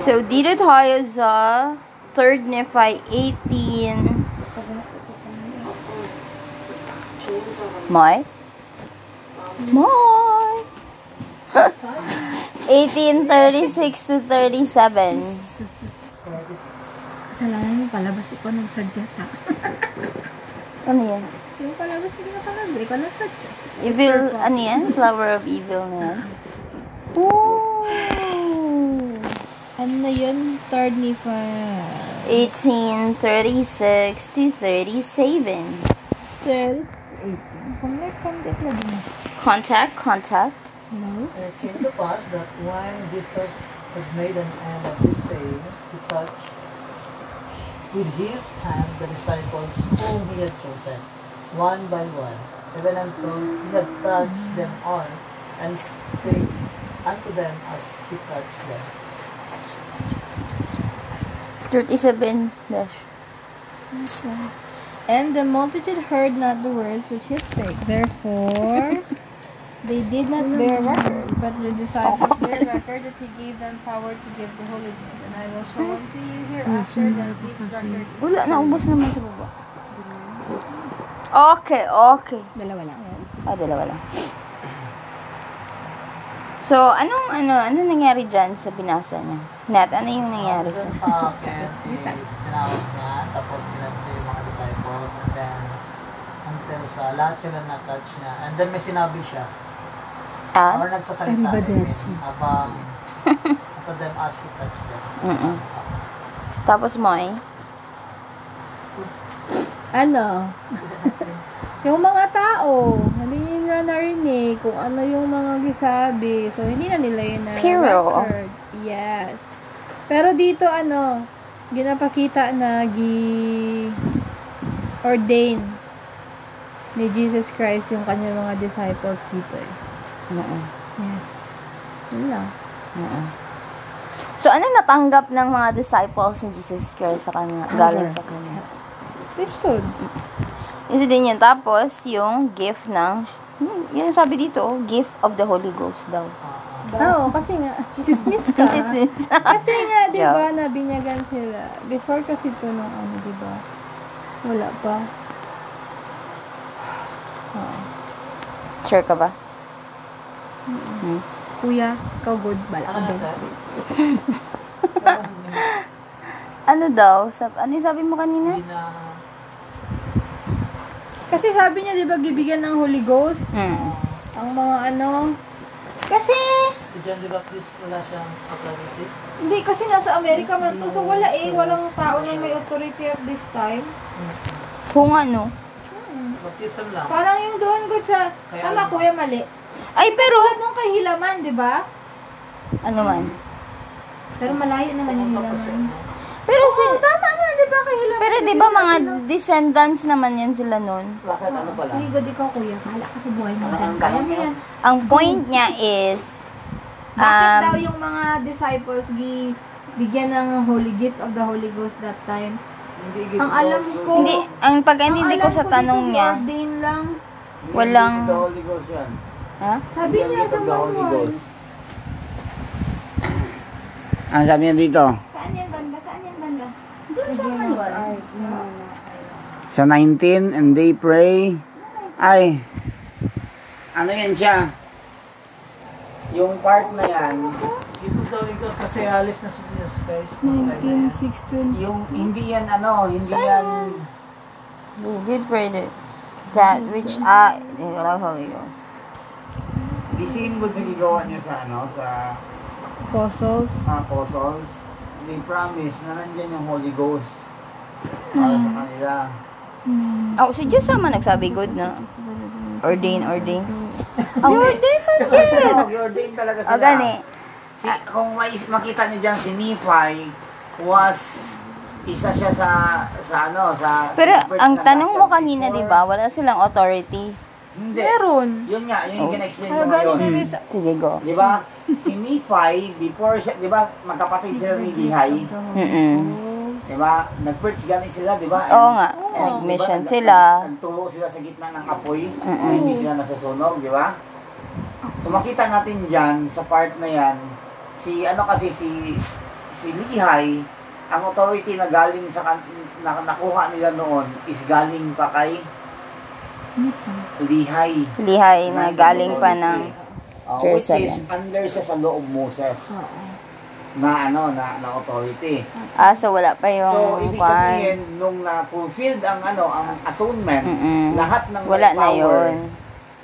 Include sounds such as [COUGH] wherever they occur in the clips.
So, dito tayo sa 3rd Nephi 18. Moy? Moy! [LAUGHS] 1836 to 37. Kasalanan yung palabas, ikaw nag-suggest ha. Ano yan? Yung palabas, ka talaga, ikaw. Evil, ano yan? Flower of Evil na yan. Ooh. Ano na yun? Third ni pa. 1836 to 37. Third. 18. Connect, connect na din. Contact, contact. Hello? And uh, it came to pass that when Jesus had made an end of his sayings, he touched with his hand the disciples whom he had chosen, one by one, even until he had touched them all, and spake unto them as he touched them. 37 dash. And the multitude heard not the words which he spake. Therefore, [LAUGHS] they did not bear record, but the disciples bear record that he gave them power to give the Holy Ghost. And I will show unto you hereafter that this record is Wala, naubos naman sa baba. Okay, okay. Dalawa lang. Ah, dalawa lang. So, anong, ano, ano nangyari dyan sa binasa niya? Nat, ano yung nangyari sa... Sa akin is tinawag niya, tapos niya yung mga disciples, and then until sa lahat sila na-touch niya. And then may sinabi siya, Ah? or nagsasalita rin habang unto them as he touched them. Mm-mm. Tapos mo eh? Ano? [LAUGHS] yung mga tao, hindi nila narinig kung ano yung mga gisabi. So, hindi na nila yun na Pero- record. Yes. Pero dito, ano, ginapakita na gi ordain ni Jesus Christ yung kanyang mga disciples dito eh. Oo. Yes. Yun lang. Oo. So, ano natanggap ng mga disciples ni Jesus Christ sa kanya, galing sa kanya? Priesthood. Isa din yun. Tapos, yung gift ng, hmm, yun sabi dito, oh, gift of the Holy Ghost daw. Oo, kasi nga, [LAUGHS] chismis ka. [LAUGHS] Jesus. Kasi nga, di Yeah. ba, nabinyagan sila. Before kasi to nung ano, di ba? Wala pa. Oo. [SIGHS] sure ka ba? Hmm. Kuya, ikaw good. Bala ka Ano din. na [LAUGHS] Ano daw? Sab ano yung sabi mo kanina? Hindi na Kasi sabi niya, di ba, gibigyan ng Holy Ghost? Hmm. Ang mga ano. Kasi, si John the Baptist wala siyang authority. hindi, kasi nasa Amerika man to. So, wala eh. Walang tao na may authority at this time. Kung ano. Baptism lang. Parang yung doon, good sa, Kaya- tama kuya, mali. Ay, pero, Tulad nung kay Hilaman, di ba? ano man. Pero malayo naman yung Hilaman. Pero si, Tama man, di ba kay pero di ba mga descendants naman yan sila nun? Bakit ano pala? Sige, good ikaw kuya. Kala ka sa buhay mo. Kaya mo yan. Ang point niya is, Bakit um, daw yung mga disciples gi bigyan ng holy gift of the Holy Ghost that time? Hindi Ang alam ko, hindi, ang pag-intindi ko sa tanong dito, niya, ordain lang. walang, The Holy Ghost yan. ha? Sabi niya sa manual. Ang sabi niya dito? Saan yan banda? Saan yan banda? Doon sa manual. Sa 19, and they pray. Ay, ano yan siya? Yung part na yan, Dito sa Ghost kasi alis na si Jesus Christ. nung time na yan. 19, 6, yung hindi yan ano, hindi yan, They did pray that, that which I, the Holy Ghost. good na gigawa niya sa ano, sa Apostles. apostles. They promise na nandyan yung Holy Ghost para sa kanila. Oh, si Diyos naman nagsabi good na. Ordain, ordain. Ang ordain man Kasi ano, i-ordain talaga sila. O, gani. Si, kung may, makita niyo dyan, si Nephi was isa siya sa sa ano sa Pero, ang tanong mo kanina, di ba, wala silang authority. Hindi. Meron. Yun nga, yun yung Oh. gina-explain Ano ko ngayon. sa... Sige, go. Di ba? Si Nephi, before siya, di ba, magkapatid sila ni Lihay. Mm-mm. Di ba? Nag-preach gani sila, di ba? Oo nga. And, ba, Nag-mission nag- sila. nag- Nagtungo sila sa gitna ng apoy. Mm-mm. Na hindi sila nasusunog, di ba? So makita natin dyan, sa part na yan, si ano kasi si si Lihay, ang authority na galing sa na, nakuha nila noon is galing pa kay Lihay. Lihay na galing pa ng... Uh, which is under siya sa of Moses Oo. Na ano na, na authority. Ah, so wala pa yung... So ibig sabihin nung na-fulfilled ang ano ang atonement, Mm-mm. lahat ng may Wala na power yun.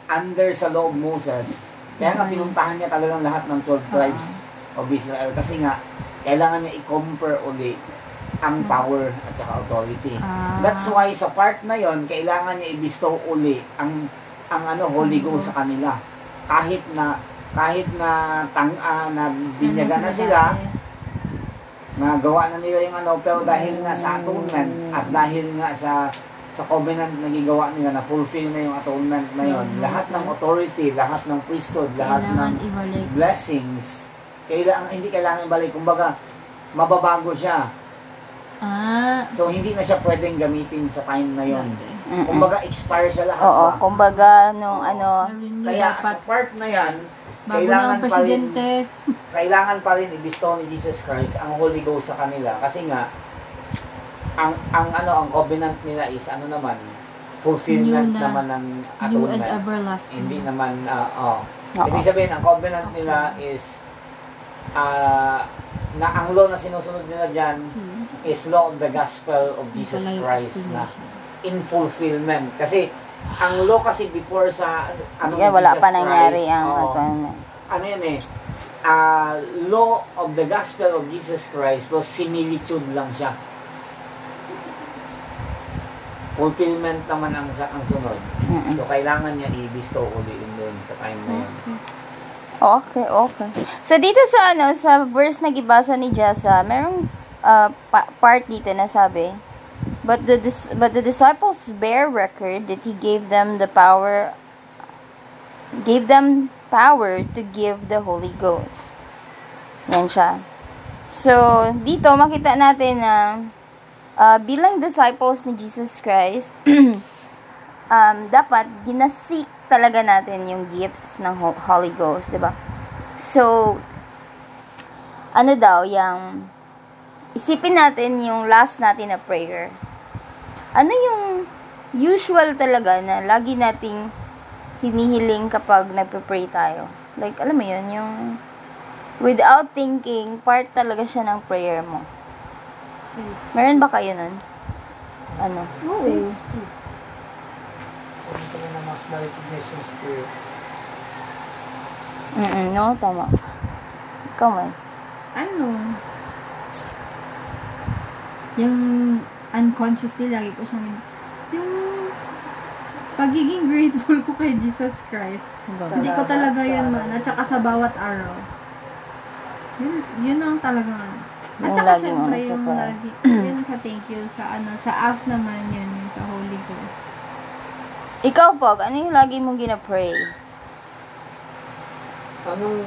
under sa law of Moses. Kaya nga pinuntahan niya talagang lahat ng 12 tribes of Israel kasi nga kailangan niya i-compare uli ang power at saka authority. Ah. That's why sa part na yon kailangan niya i-bestow uli ang ang ano Holy Ghost sa kanila. Kahit na kahit na tang ah, na binyagan na sila, nagawa na nila yung ano, pero dahil nga sa atonement at dahil nga sa sa covenant na gigawa nila na fulfill na yung atonement na yon, lahat ng authority, lahat ng priesthood, lahat ng ibalik. blessings, kailangan hindi kailangan balik kumbaga mababago siya. Ah. So hindi na siya pwedeng gamitin sa time na yon. Mm-mm. Kumbaga expire siya lahat Oo, ba? kumbaga nung ano... Renew Kaya sa part na yan, Bago kailangan ng pa rin presidente. [LAUGHS] kailangan pa rin i-bestow ni Jesus Christ ang Holy Ghost sa kanila kasi nga ang ang ano ang covenant nila is ano naman fulfillment New na. naman ng New and atonement. everlasting. Hindi naman ah, oh. Oo. Ibig sabihin ang covenant nila is ah na ang law na sinusunod nila diyan Hmm. is law of the gospel of Jesus Christ na in fulfillment. Kasi ang law kasi before sa ano ni wala Jesus pa nangyari Christ, ang atonement. ano yun eh, ah, law of the gospel of Jesus Christ was similitude lang siya. Fulfillment naman ang, sa- ang sunod. Mm-mm. So, kailangan niya i-bestow uli yun doon sa time na yun. Okay, okay. So, dito sa ano, sa verse na gibasa ni Jessa, merong uh, pa- part dito na sabi, But the, dis- but the disciples bear record that he gave them the power, gave them power to give the Holy Ghost. Yan siya. So, dito makita natin na uh, bilang disciples ni Jesus Christ, [CLEARS THROAT] um, dapat ginasik talaga natin yung gifts ng Ho- Holy Ghost, di ba? So, ano daw, yung, isipin natin yung last natin na prayer. Ano yung usual talaga na lagi nating hinihiling kapag nagpe-pray tayo? Like, alam mo yun, yung without thinking, part talaga siya ng prayer mo. Meron ba kayo nun? Ano? Safety. Ito na mas na recognition spirit. Mm no, tama. Ikaw man. Ano? Yung unconsciously, lagi ko siyang, yung pagiging grateful ko kay Jesus Christ. Hindi ko talaga yun man. At saka sa bawat araw. Yun, yun ang talagang ano. At Yung saka syempre, nasa yung prayer. lagi, [CLEARS THROAT] yun sa thank you, sa ano, sa us naman yun, yung sa Holy Ghost. Ikaw, Pog, ano yung lagi mong gina-pray? Anong,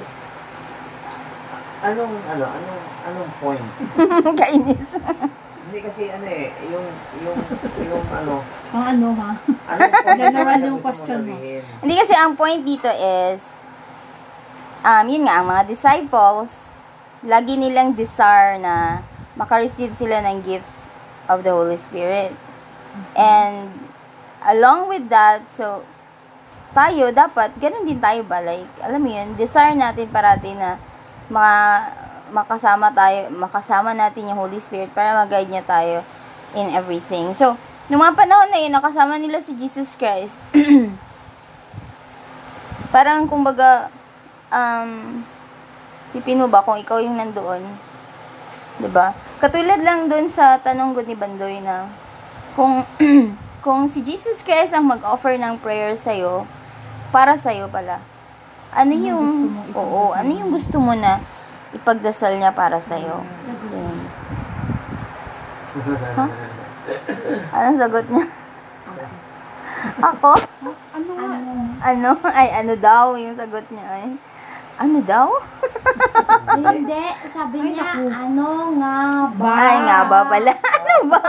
anong, ano, anong, anong point? [LAUGHS] Kainis. [LAUGHS] Hindi kasi ano eh, yung, yung, yung ano, [LAUGHS] Pang ano ha? [LAUGHS] point General na yung question mo. Hindi kasi ang point dito is, um, yun nga, ang mga disciples, lagi nilang desire na makareceive sila ng gifts of the Holy Spirit. And, along with that, so, tayo, dapat, ganun din tayo ba? Like, alam mo yun, desire natin parati na maka, makasama tayo, makasama natin yung Holy Spirit para mag-guide niya tayo in everything. So, nung mga panahon na yun, nakasama nila si Jesus Christ, [CLEARS THROAT] parang kumbaga, um, sipin mo ba kung ikaw yung nandoon, ba? Katulad lang doon sa tanong ko ni Bandoy na kung [CLEARS THROAT] kung si Jesus Christ ang mag-offer ng prayer sa para sa pala. Ano Ano yung ipagdasal Oo, ano yung gusto mo na ipagdasal niya para sa iyo? [LAUGHS] Anong sagot niya? Ako? Ano? Ano? Ay, ano daw yung sagot niya ay? Ano daw? Hindi, sabi niya, ano nga ba? Ay, nga ba pala? [LAUGHS] ano ba?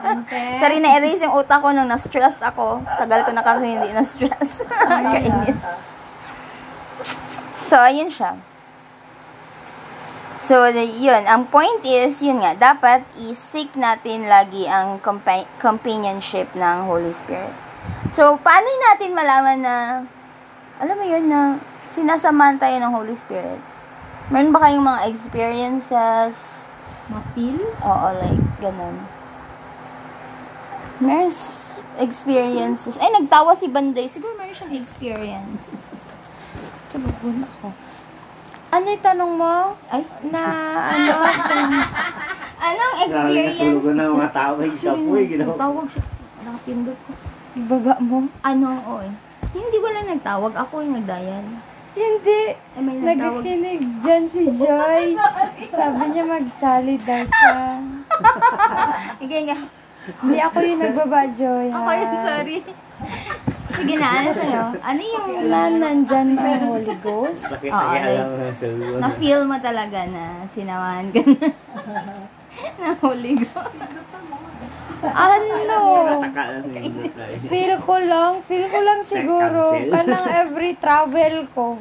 Ante. Sorry, na-erase yung utak ko nung na-stress ako. Tagal ko na kasi hindi na-stress. [LAUGHS] Kainis. So, ayun siya. So, yun. Ang point is, yun nga, dapat i-seek natin lagi ang compa- companionship ng Holy Spirit. So, paano natin malaman na, alam mo yun, na sinasamahan tayo ng Holy Spirit? Meron ba kayong mga experiences? Ma-feel? Oo, like, ganun. Meron s- experiences. Ay, nagtawa si Banday. Siguro meron siyang experience. Tulugon ako. Ano yung tanong mo? Ay, Na ano? [LAUGHS] anong experience? na mga tao ay siya po eh. Ginawa. Tawag siya. Nakapindot ko. Baba mo? Ano, oy. Hindi wala nagtawag. Ako yung nagdayan. Hindi. Ay, may nagtawag. Nakikinig dyan si Joy. Sabi niya magsali daw siya. [LAUGHS] Sige nga. Hindi ako yung nagbaba, Joy. Ako yun, sorry. Sige na, ano sa'yo? Ano yung Na nandyan ang Holy Ghost. Sakit Oo, like, na-feel mo talaga na sinamahan ka na [LAUGHS] na Holy Ghost? Ano? Reply. Feel ko lang, feel ko lang siguro. Kanang every travel ko.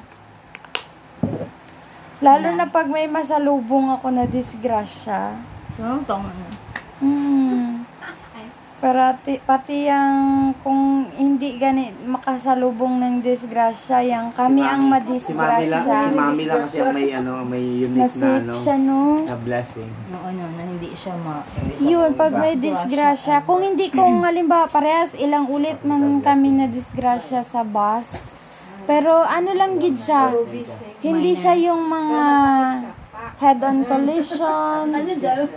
Lalo na pag may masalubong ako na disgrasya. So, tong ano. Hmm. Parati, pati yung kung hindi gani makasalubong ng disgrasya, yang kami ang Si Mami lang, madisgrasya. si Mami lang kasi ang may ano, may unique na Nasip ano, siya, no? na blessing. No, ano, na hindi siya ma... Yun, pag may disgrasya, kung hindi kung halimbawa parehas ilang ulit man kami na disgrasya sa bus, pero ano lang gid siya, hindi siya yung mga head-on collision,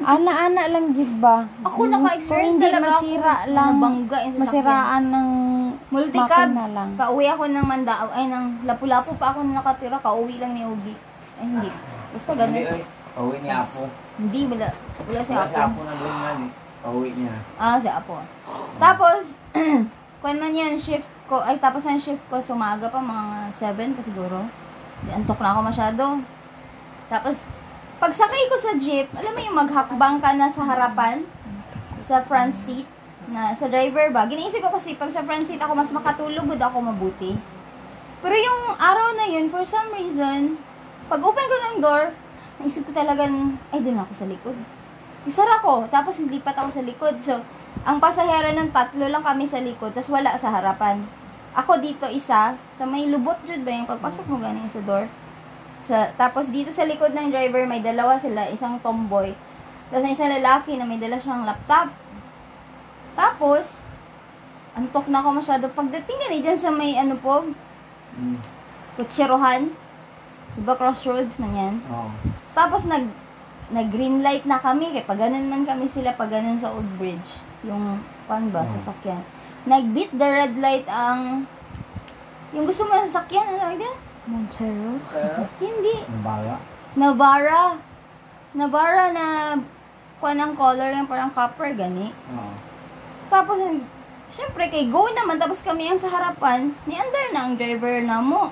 ana-ana lang gid ba? Ako naka-experience Kung hindi talaga masira ako. lang, Nabangga yung masiraan ng Multicab. lang. Pauwi ako ng Mandao. Ay, ng Lapu-Lapu pa ako nakatira. Kauwi lang ni Ugi. Ay, hindi. Basta Hindi ganun. ay, pauwi ni Apo. Hindi, wala. Wala si Wala si Apo. Apo na doon man eh. Pauwi niya. Ah, si Apo. Tapos, [CLEARS THROAT] kung man yan, shift ko, ay tapos ang shift ko, sumaga pa, mga 7 pa siguro. Antok na ako masyado. Tapos, pagsakay ko sa jeep, alam mo yung maghakbang ka na sa harapan, sa front seat, na sa driver ba, giniisip ko kasi pag sa front seat ako, mas makatulog, good ako mabuti. Pero yung araw na yun, for some reason, pag open ko ng door, naisip ko talagang, ay, din ako sa likod. Isara ko, tapos lipat ako sa likod. So, ang pasahero ng tatlo lang kami sa likod, tapos wala sa harapan. Ako dito isa, sa may lubot jud ba yung pagpasok mo ganing sa door. Sa, tapos dito sa likod ng driver, may dalawa sila, isang tomboy. Tapos ang isang lalaki na may dala siyang laptop. Tapos, antok na ako masyado. Pagdating yan eh, dyan sa may ano po, Mm. kutserohan. Diba crossroads man yan? Oo. Tapos nag nag green light na kami kay pag ganun man kami sila pag ganun sa old bridge yung pan ba Mm. sasakyan nag beat the red light ang yung gusto mo ng sasakyan ano tawag din? Montero? [LAUGHS] hindi Ang bala. Navara Navara na kuha ng color yung parang copper gani Oo. tapos syempre kay go naman tapos kami ang sa harapan ni under na ang driver na mo.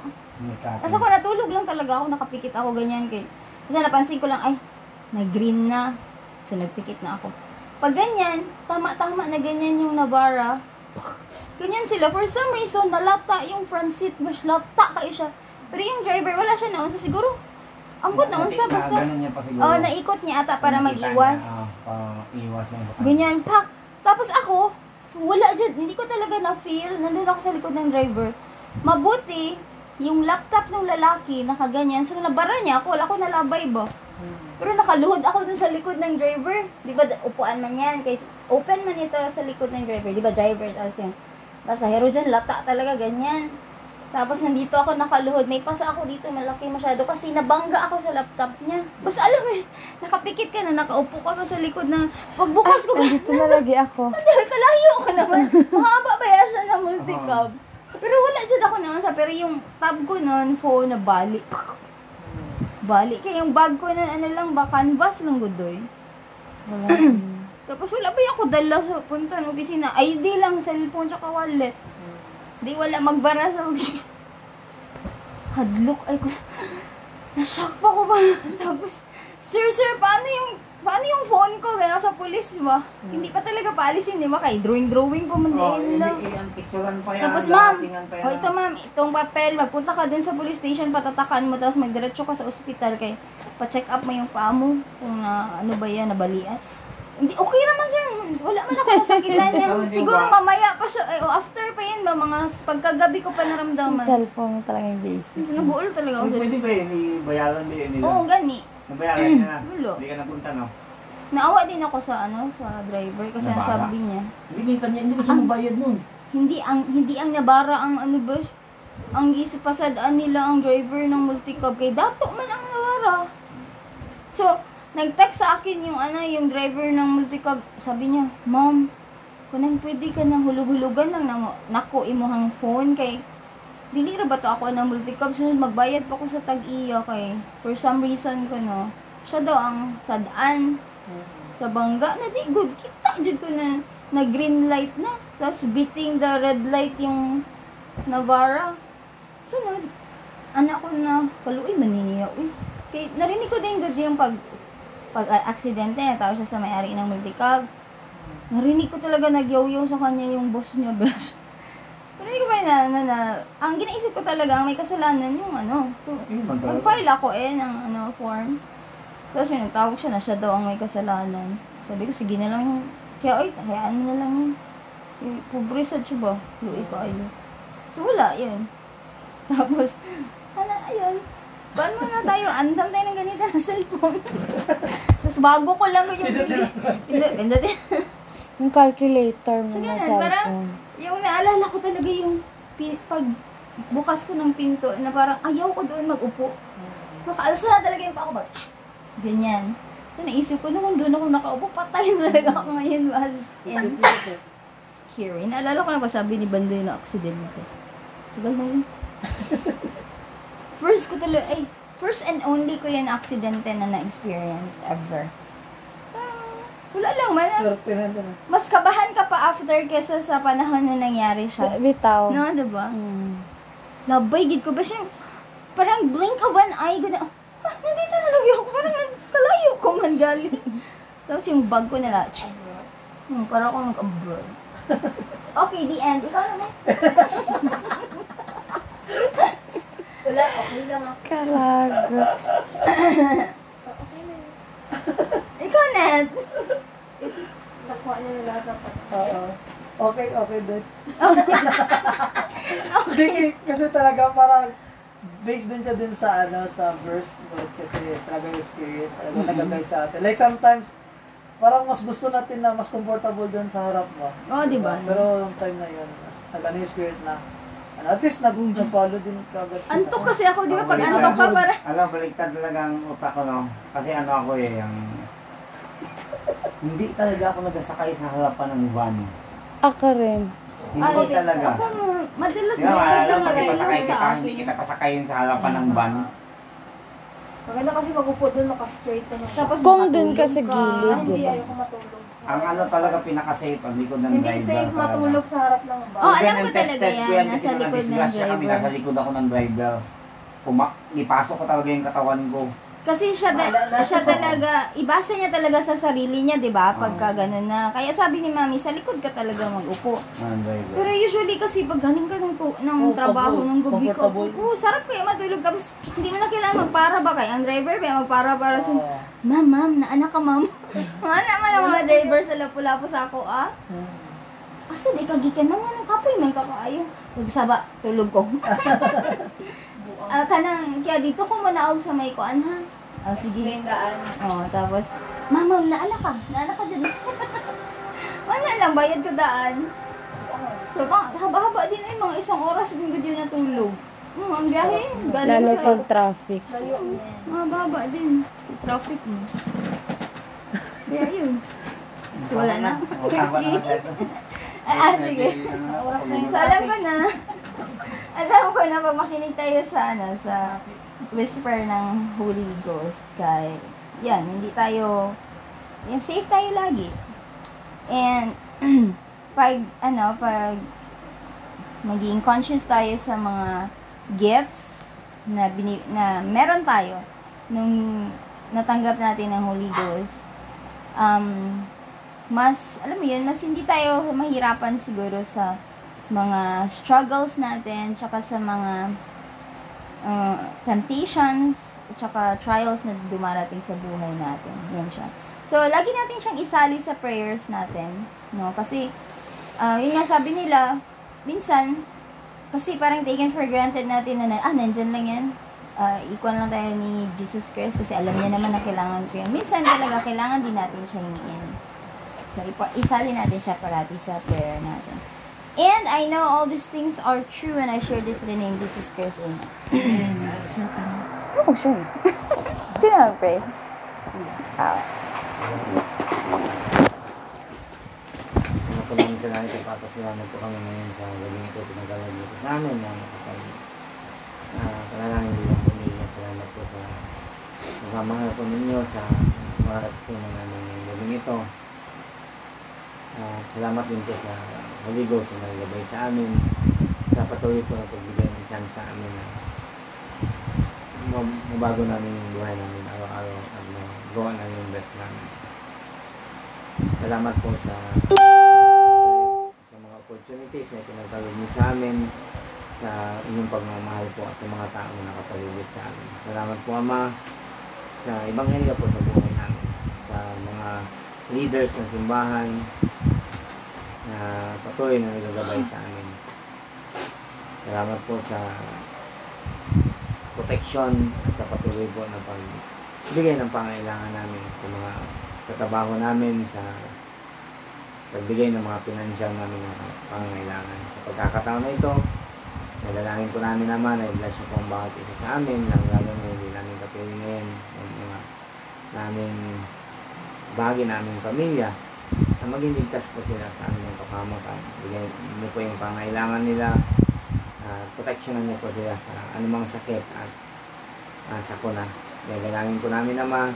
Tapos ako natulog lang talaga ako, nakapikit ako ganyan kay. Kasi napansin ko lang, ay, nag-green na. So nagpikit na ako. Pag ganyan, tama-tama na ganyan yung Navara. Ganyan sila. For some reason, nalata yung front seat. Mas lata kayo siya. Pero yung driver, wala siya naunsa. Siguro, ambot naunsa. Basta, Ganun niya pa siguro. oh, naikot niya ata para mag-iwas. para iwas sa kanya. Ganyan, pak. Tapos ako, wala dyan, hindi ko talaga na-feel. Nandun ako sa likod ng driver. Mabuti, yung laptop ng lalaki, nakaganyan. So, nabara niya ako. Wala ko nalabay ba? Pero nakaluhod ako dun sa likod ng driver. Di ba, upuan man yan. Kaya open man ito sa likod ng driver. Di ba, driver. Tapos yung pasahero dyan, lata talaga, ganyan. Tapos nandito ako nakaluhod. May pasa ako dito, malaki masyado. Kasi nabangga ako sa laptop niya. Basta alam mo, eh, [LAUGHS] nakapikit ka na, nakaupo ka pa sa likod na pagbukas ko. Andito na lagi ako. [LAUGHS] Dahil kalayo ko naman. [LAUGHS] Mahaba ba yan siya na multicab? Pero wala dyan ako naman sa, pero yung tab ko nun, phone na balik. Balik. Kaya yung bag ko nun, ano lang ba, canvas lang gudoy. Wala. [CLEARS THROAT] Tapos wala ba ako dala sa punta ng opisina? ID lang, cellphone, tsaka wallet. Di wala magbara sa mag Hadlok, ay ko. Nashock pa ko ba? [LAUGHS] Tapos, Sir, sir, paano yung paano yung phone ko? Kaya sa pulis, di ba? Hindi pa talaga paalisin, di ba? Kay drawing-drawing pa man Oh, din nila. picturean pa yan. Tapos ma'am, datingan pa yan. o ito ma'am, itong papel, magpunta ka dun sa police station, patatakan mo, tapos magdiretso ka sa ospital kay pa-check up mo yung paa mo, kung na, ano ba yan, nabalian. Hindi, okay naman sir, wala man ako nasakitan [LAUGHS] niya. Oh, Siguro mamaya pa siya, ay, o after pa yan ba, mga pagkagabi ko pa naramdaman. Cellphone talaga yung basic. Kasi naguulo talaga ako sa... Pwede ba yun? Ibayaran din yun nila. Oo, gani. Nabayaran niya na. [CLEARS THROAT] Wala. Hindi ka napunta, no? Naawa din ako sa ano, sa driver kasi ang Nabara? sabi niya, Hindi din kanya, hindi ba siya mabayad nun? hindi ang hindi ang nabara ang ano ba ang gisupasadaan nila ang driver ng multicab kay dato man ang nabara. So, nag-text sa akin yung ano, yung driver ng multicab, sabi niya, "Ma'am, kunang pwede ka nang hulug-hulugan lang na nako imuhang phone kay dili ra ba to ako ng multicab? Sunod magbayad pa ko sa tag-iya kay for some reason ko no siya daw ang sadaan sa bangga na di good. Kita jud ko na na green light na. Tapos beating the red light yung Navara. Sunod anak ko na kaluoy maniniya uy. Kay narinig ko din good yung pag pag uh, aksidente tao siya sa may-ari ng multicab narinig ko talaga nagyoyo sa kanya yung boss niya besh [LAUGHS] narinig ko ba na, na, na ang ginaisip ko talaga ang may kasalanan yung ano so Yun nag-file ako eh ng ano form tapos may nagtawag siya na siya daw ang may kasalanan. Sabi ko, sige na lang. Kaya, ay, hayaan mo na lang yun. Eh, Pobre sad siya ba? Luwi ka ayo. So, wala, yun. [LAUGHS] Tapos, ano, ayun. Baan mo na tayo? Andam tayo ng ganito na cellphone. [LAUGHS] Tapos, bago ko lang yung bili. Hindi, pindutin. [LAUGHS] Yung calculator mo So, na ganun, parang, cellphone. yung naalala ko talaga yung pin, pag bukas ko ng pinto na parang ayaw ko doon mag-upo. Makaalsa na talaga yung pa ako ba? Ganyan. So, naisip ko na kung doon ako nakaupo, patayin talaga ako ngayon. Was, and, scary. Naalala ko na ba sabi ni Bandoy na aksidente. Tagal na yun. [LAUGHS] first ko talaga, ay, first and only ko yan aksidente na na-experience ever. Ah, wala lang man. na. Mas kabahan ka pa after kesa sa panahon na nangyari siya. Bitaw. No, diba? Mm. Labay, gid ko ba siya? Parang blink of an eye, gana, ah, nandito na lang ako. Parang kalayo ko man galing. [LAUGHS] Tapos yung bag ko nila, tsk. Hmm, parang ako nag-abroad. [LAUGHS] okay, the end. Ikaw naman. [LAUGHS] Wala, okay lang ako. Kalago. [LAUGHS] Ikaw, Ned. Nakuha niya nila dapat. Oo. Okay, okay, din. [LAUGHS] Hindi, kasi talaga parang based din siya din sa ano sa verse but kasi talaga yung spirit talaga nag-guide sa atin. Like sometimes parang mas gusto natin na mas comfortable dun sa harap mo. Oo, di ba? Pero yung time na yun, mas nag-ano yung spirit na at least nag follow din kagad. Antok kasi ako, di ba? Pag antok ka, para... Alam, baliktad talaga ang utak ko, no? Kasi ano ako eh, yung... Hindi talaga ako nagasakay sa harapan ng van. Ako rin. Hindi Ah, okay. talaga. Ako, madalas Di din ba, kasi alam, pag narinig ipasakay sa kita, hindi akin. kita pasakayin sa harapan ng van. Maganda kasi mag-upo doon, maka-straight ka naman. Tapos Kung dun ka sa gilid, hindi, diba? ayoko matulog. Ang ano talaga pinaka-safe, ang likod ng Hindi driver. safe talaga. matulog sa harap ng Oh, bus. alam ko talaga yan, nasa likod ng nadisgrasya kami, driver. nasa likod ako ng driver. Puma, ipasok ko talaga yung katawan ko. Kasi siya, da- siya talaga, ibasa niya talaga sa sarili niya, di ba? Pagka ganun na. Kaya sabi ni mami, sa likod ka talaga mag-upo. Ng driver. Pero usually kasi pag galing ka ng, tu- ng Oo, trabaho, pagod. ng gabi ko, Comfortable. oh, sarap kaya matulog. Tapos hindi mo na kailangan magpara ba kaya ang driver kaya magpara para sa, Oo. ma'am, ma'am, naanak ka, ma'am. [LAUGHS] mga naman ang mga driver sa lapu-lapu sa ako, ah. Hmm. Asa di kagikan naman ang kapoy man ka kaayo. Nagsaba tulog ko. [LAUGHS] Ah, kanang kaya dito ko muna og sa may kuan ha. Ah, sige. Daan. Oh, tapos mama, naala ka. Naala ka dito. [LAUGHS] Wala lang bayad ko daan. So, haba-haba din ay mga isang oras din ko yun natulog. Hmm, ang biyahe. Galing Lalo sa... pag traffic. Mahaba din. Traffic mo. [LAUGHS] Kaya yun. So, wala na. [LAUGHS] Ah, ah, sige. Oras na yun. So, alam ko na. alam ko na pag makinig tayo sa ano, sa whisper ng Holy Ghost kay yan, hindi tayo yung safe tayo lagi. And [CLEARS THROAT] pag ano, pag maging conscious tayo sa mga gifts na bini, na meron tayo nung natanggap natin ng Holy Ghost, um, mas, alam mo yun, mas hindi tayo mahirapan siguro sa mga struggles natin, tsaka sa mga uh, temptations, tsaka trials na dumarating sa buhay natin. Yan siya. So, lagi natin siyang isali sa prayers natin, no? Kasi, ah yun nga sabi nila, minsan, kasi parang taken for granted natin na, ah, nandyan lang yan. Ah, equal lang tayo ni Jesus Christ kasi alam niya naman na kailangan ko yan. Minsan talaga, kailangan din natin siya hingin. So, isali natin siya parati sa prayer natin. And I know all these things are true and I share this in the name This is Christ. Amen. Oh, sure. [LAUGHS] Sino mag-pray? Ah. Ano po namin sa langit, papasalamat po kami ngayon sa gabi ito, pinagalag niyo po sa amin na makapag uh, panalangin bilang pamilya. Salamat po sa pagmamahal po ninyo sa mga po ng namin ngayong gabi ito. At salamat din po sa Holy Ghost na nagabay sa amin sa patuloy po na pagbigay ng chance sa amin na mab- mabago namin yung buhay namin araw-araw at magawa namin yung best namin. Salamat po sa sa mga opportunities na pinagtawag niyo sa amin sa inyong pagmamahal po at sa mga tao na nakapaligid sa amin. Salamat po Ama sa Ebanghelyo po sa buhay namin. Sa mga leaders ng simbahan na patuloy na nagagabay sa amin. Salamat po sa protection at sa patuloy po na pagbigay ng pangailangan namin sa mga katrabaho namin sa pagbigay ng mga pinansyal namin ng pangangailangan. Sa pagkakataon na ito, nalalangin po namin naman ay bless niyo po ang bawat isa sa amin, lang lalo na hindi namin kapiling ngayon, yung mga naming bahagi naming pamilya, na maging po sila sa aming kapamakan. Bigay niyo po yung pangailangan nila, at proteksyonan niyo po sila sa anumang sakit at uh, sakuna. Nagalangin po namin naman,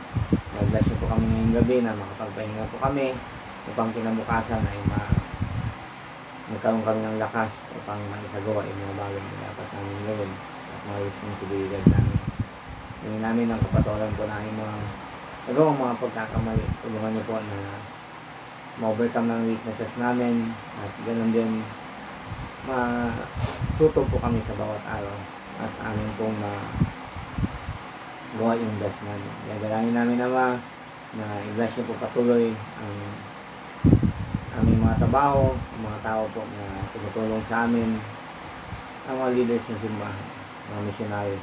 nag-bless po kami ngayong gabi na makapagpahinga po kami upang kinabukasan ay ma magkaroon kami ng lakas upang maisagawa yung mga bagay na dapat namin gawin at mga responsibilidad namin. Yung namin ang kapatulan po namin mga nagawang mga pagkakamali. Tulungan niyo po na ma-overcome ng weaknesses namin at ganoon din matuto po kami sa bawat araw at amin pong ma gawa yung best namin. Gagalangin namin naman na i-bless niyo po patuloy ang aming mga trabaho, ang mga tao po na tumutulong sa amin, ang mga leaders ng simbahan, mga missionary.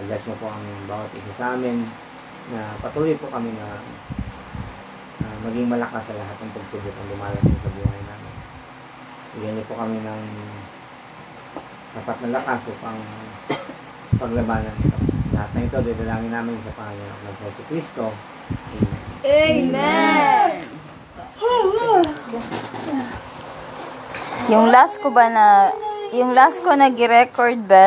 I-bless niyo po ang bawat isa sa amin na patuloy po kami na maging malakas sa lahat ng pagsubok na dumarating sa buhay namin. Bigyan niyo po kami ng sapat na lakas upang paglabanan ito. Lahat na ito, didalangin namin sa Panginoon ng Yesu Cristo. Amen. Amen! Yung last ko ba na, yung last ko nag-record ba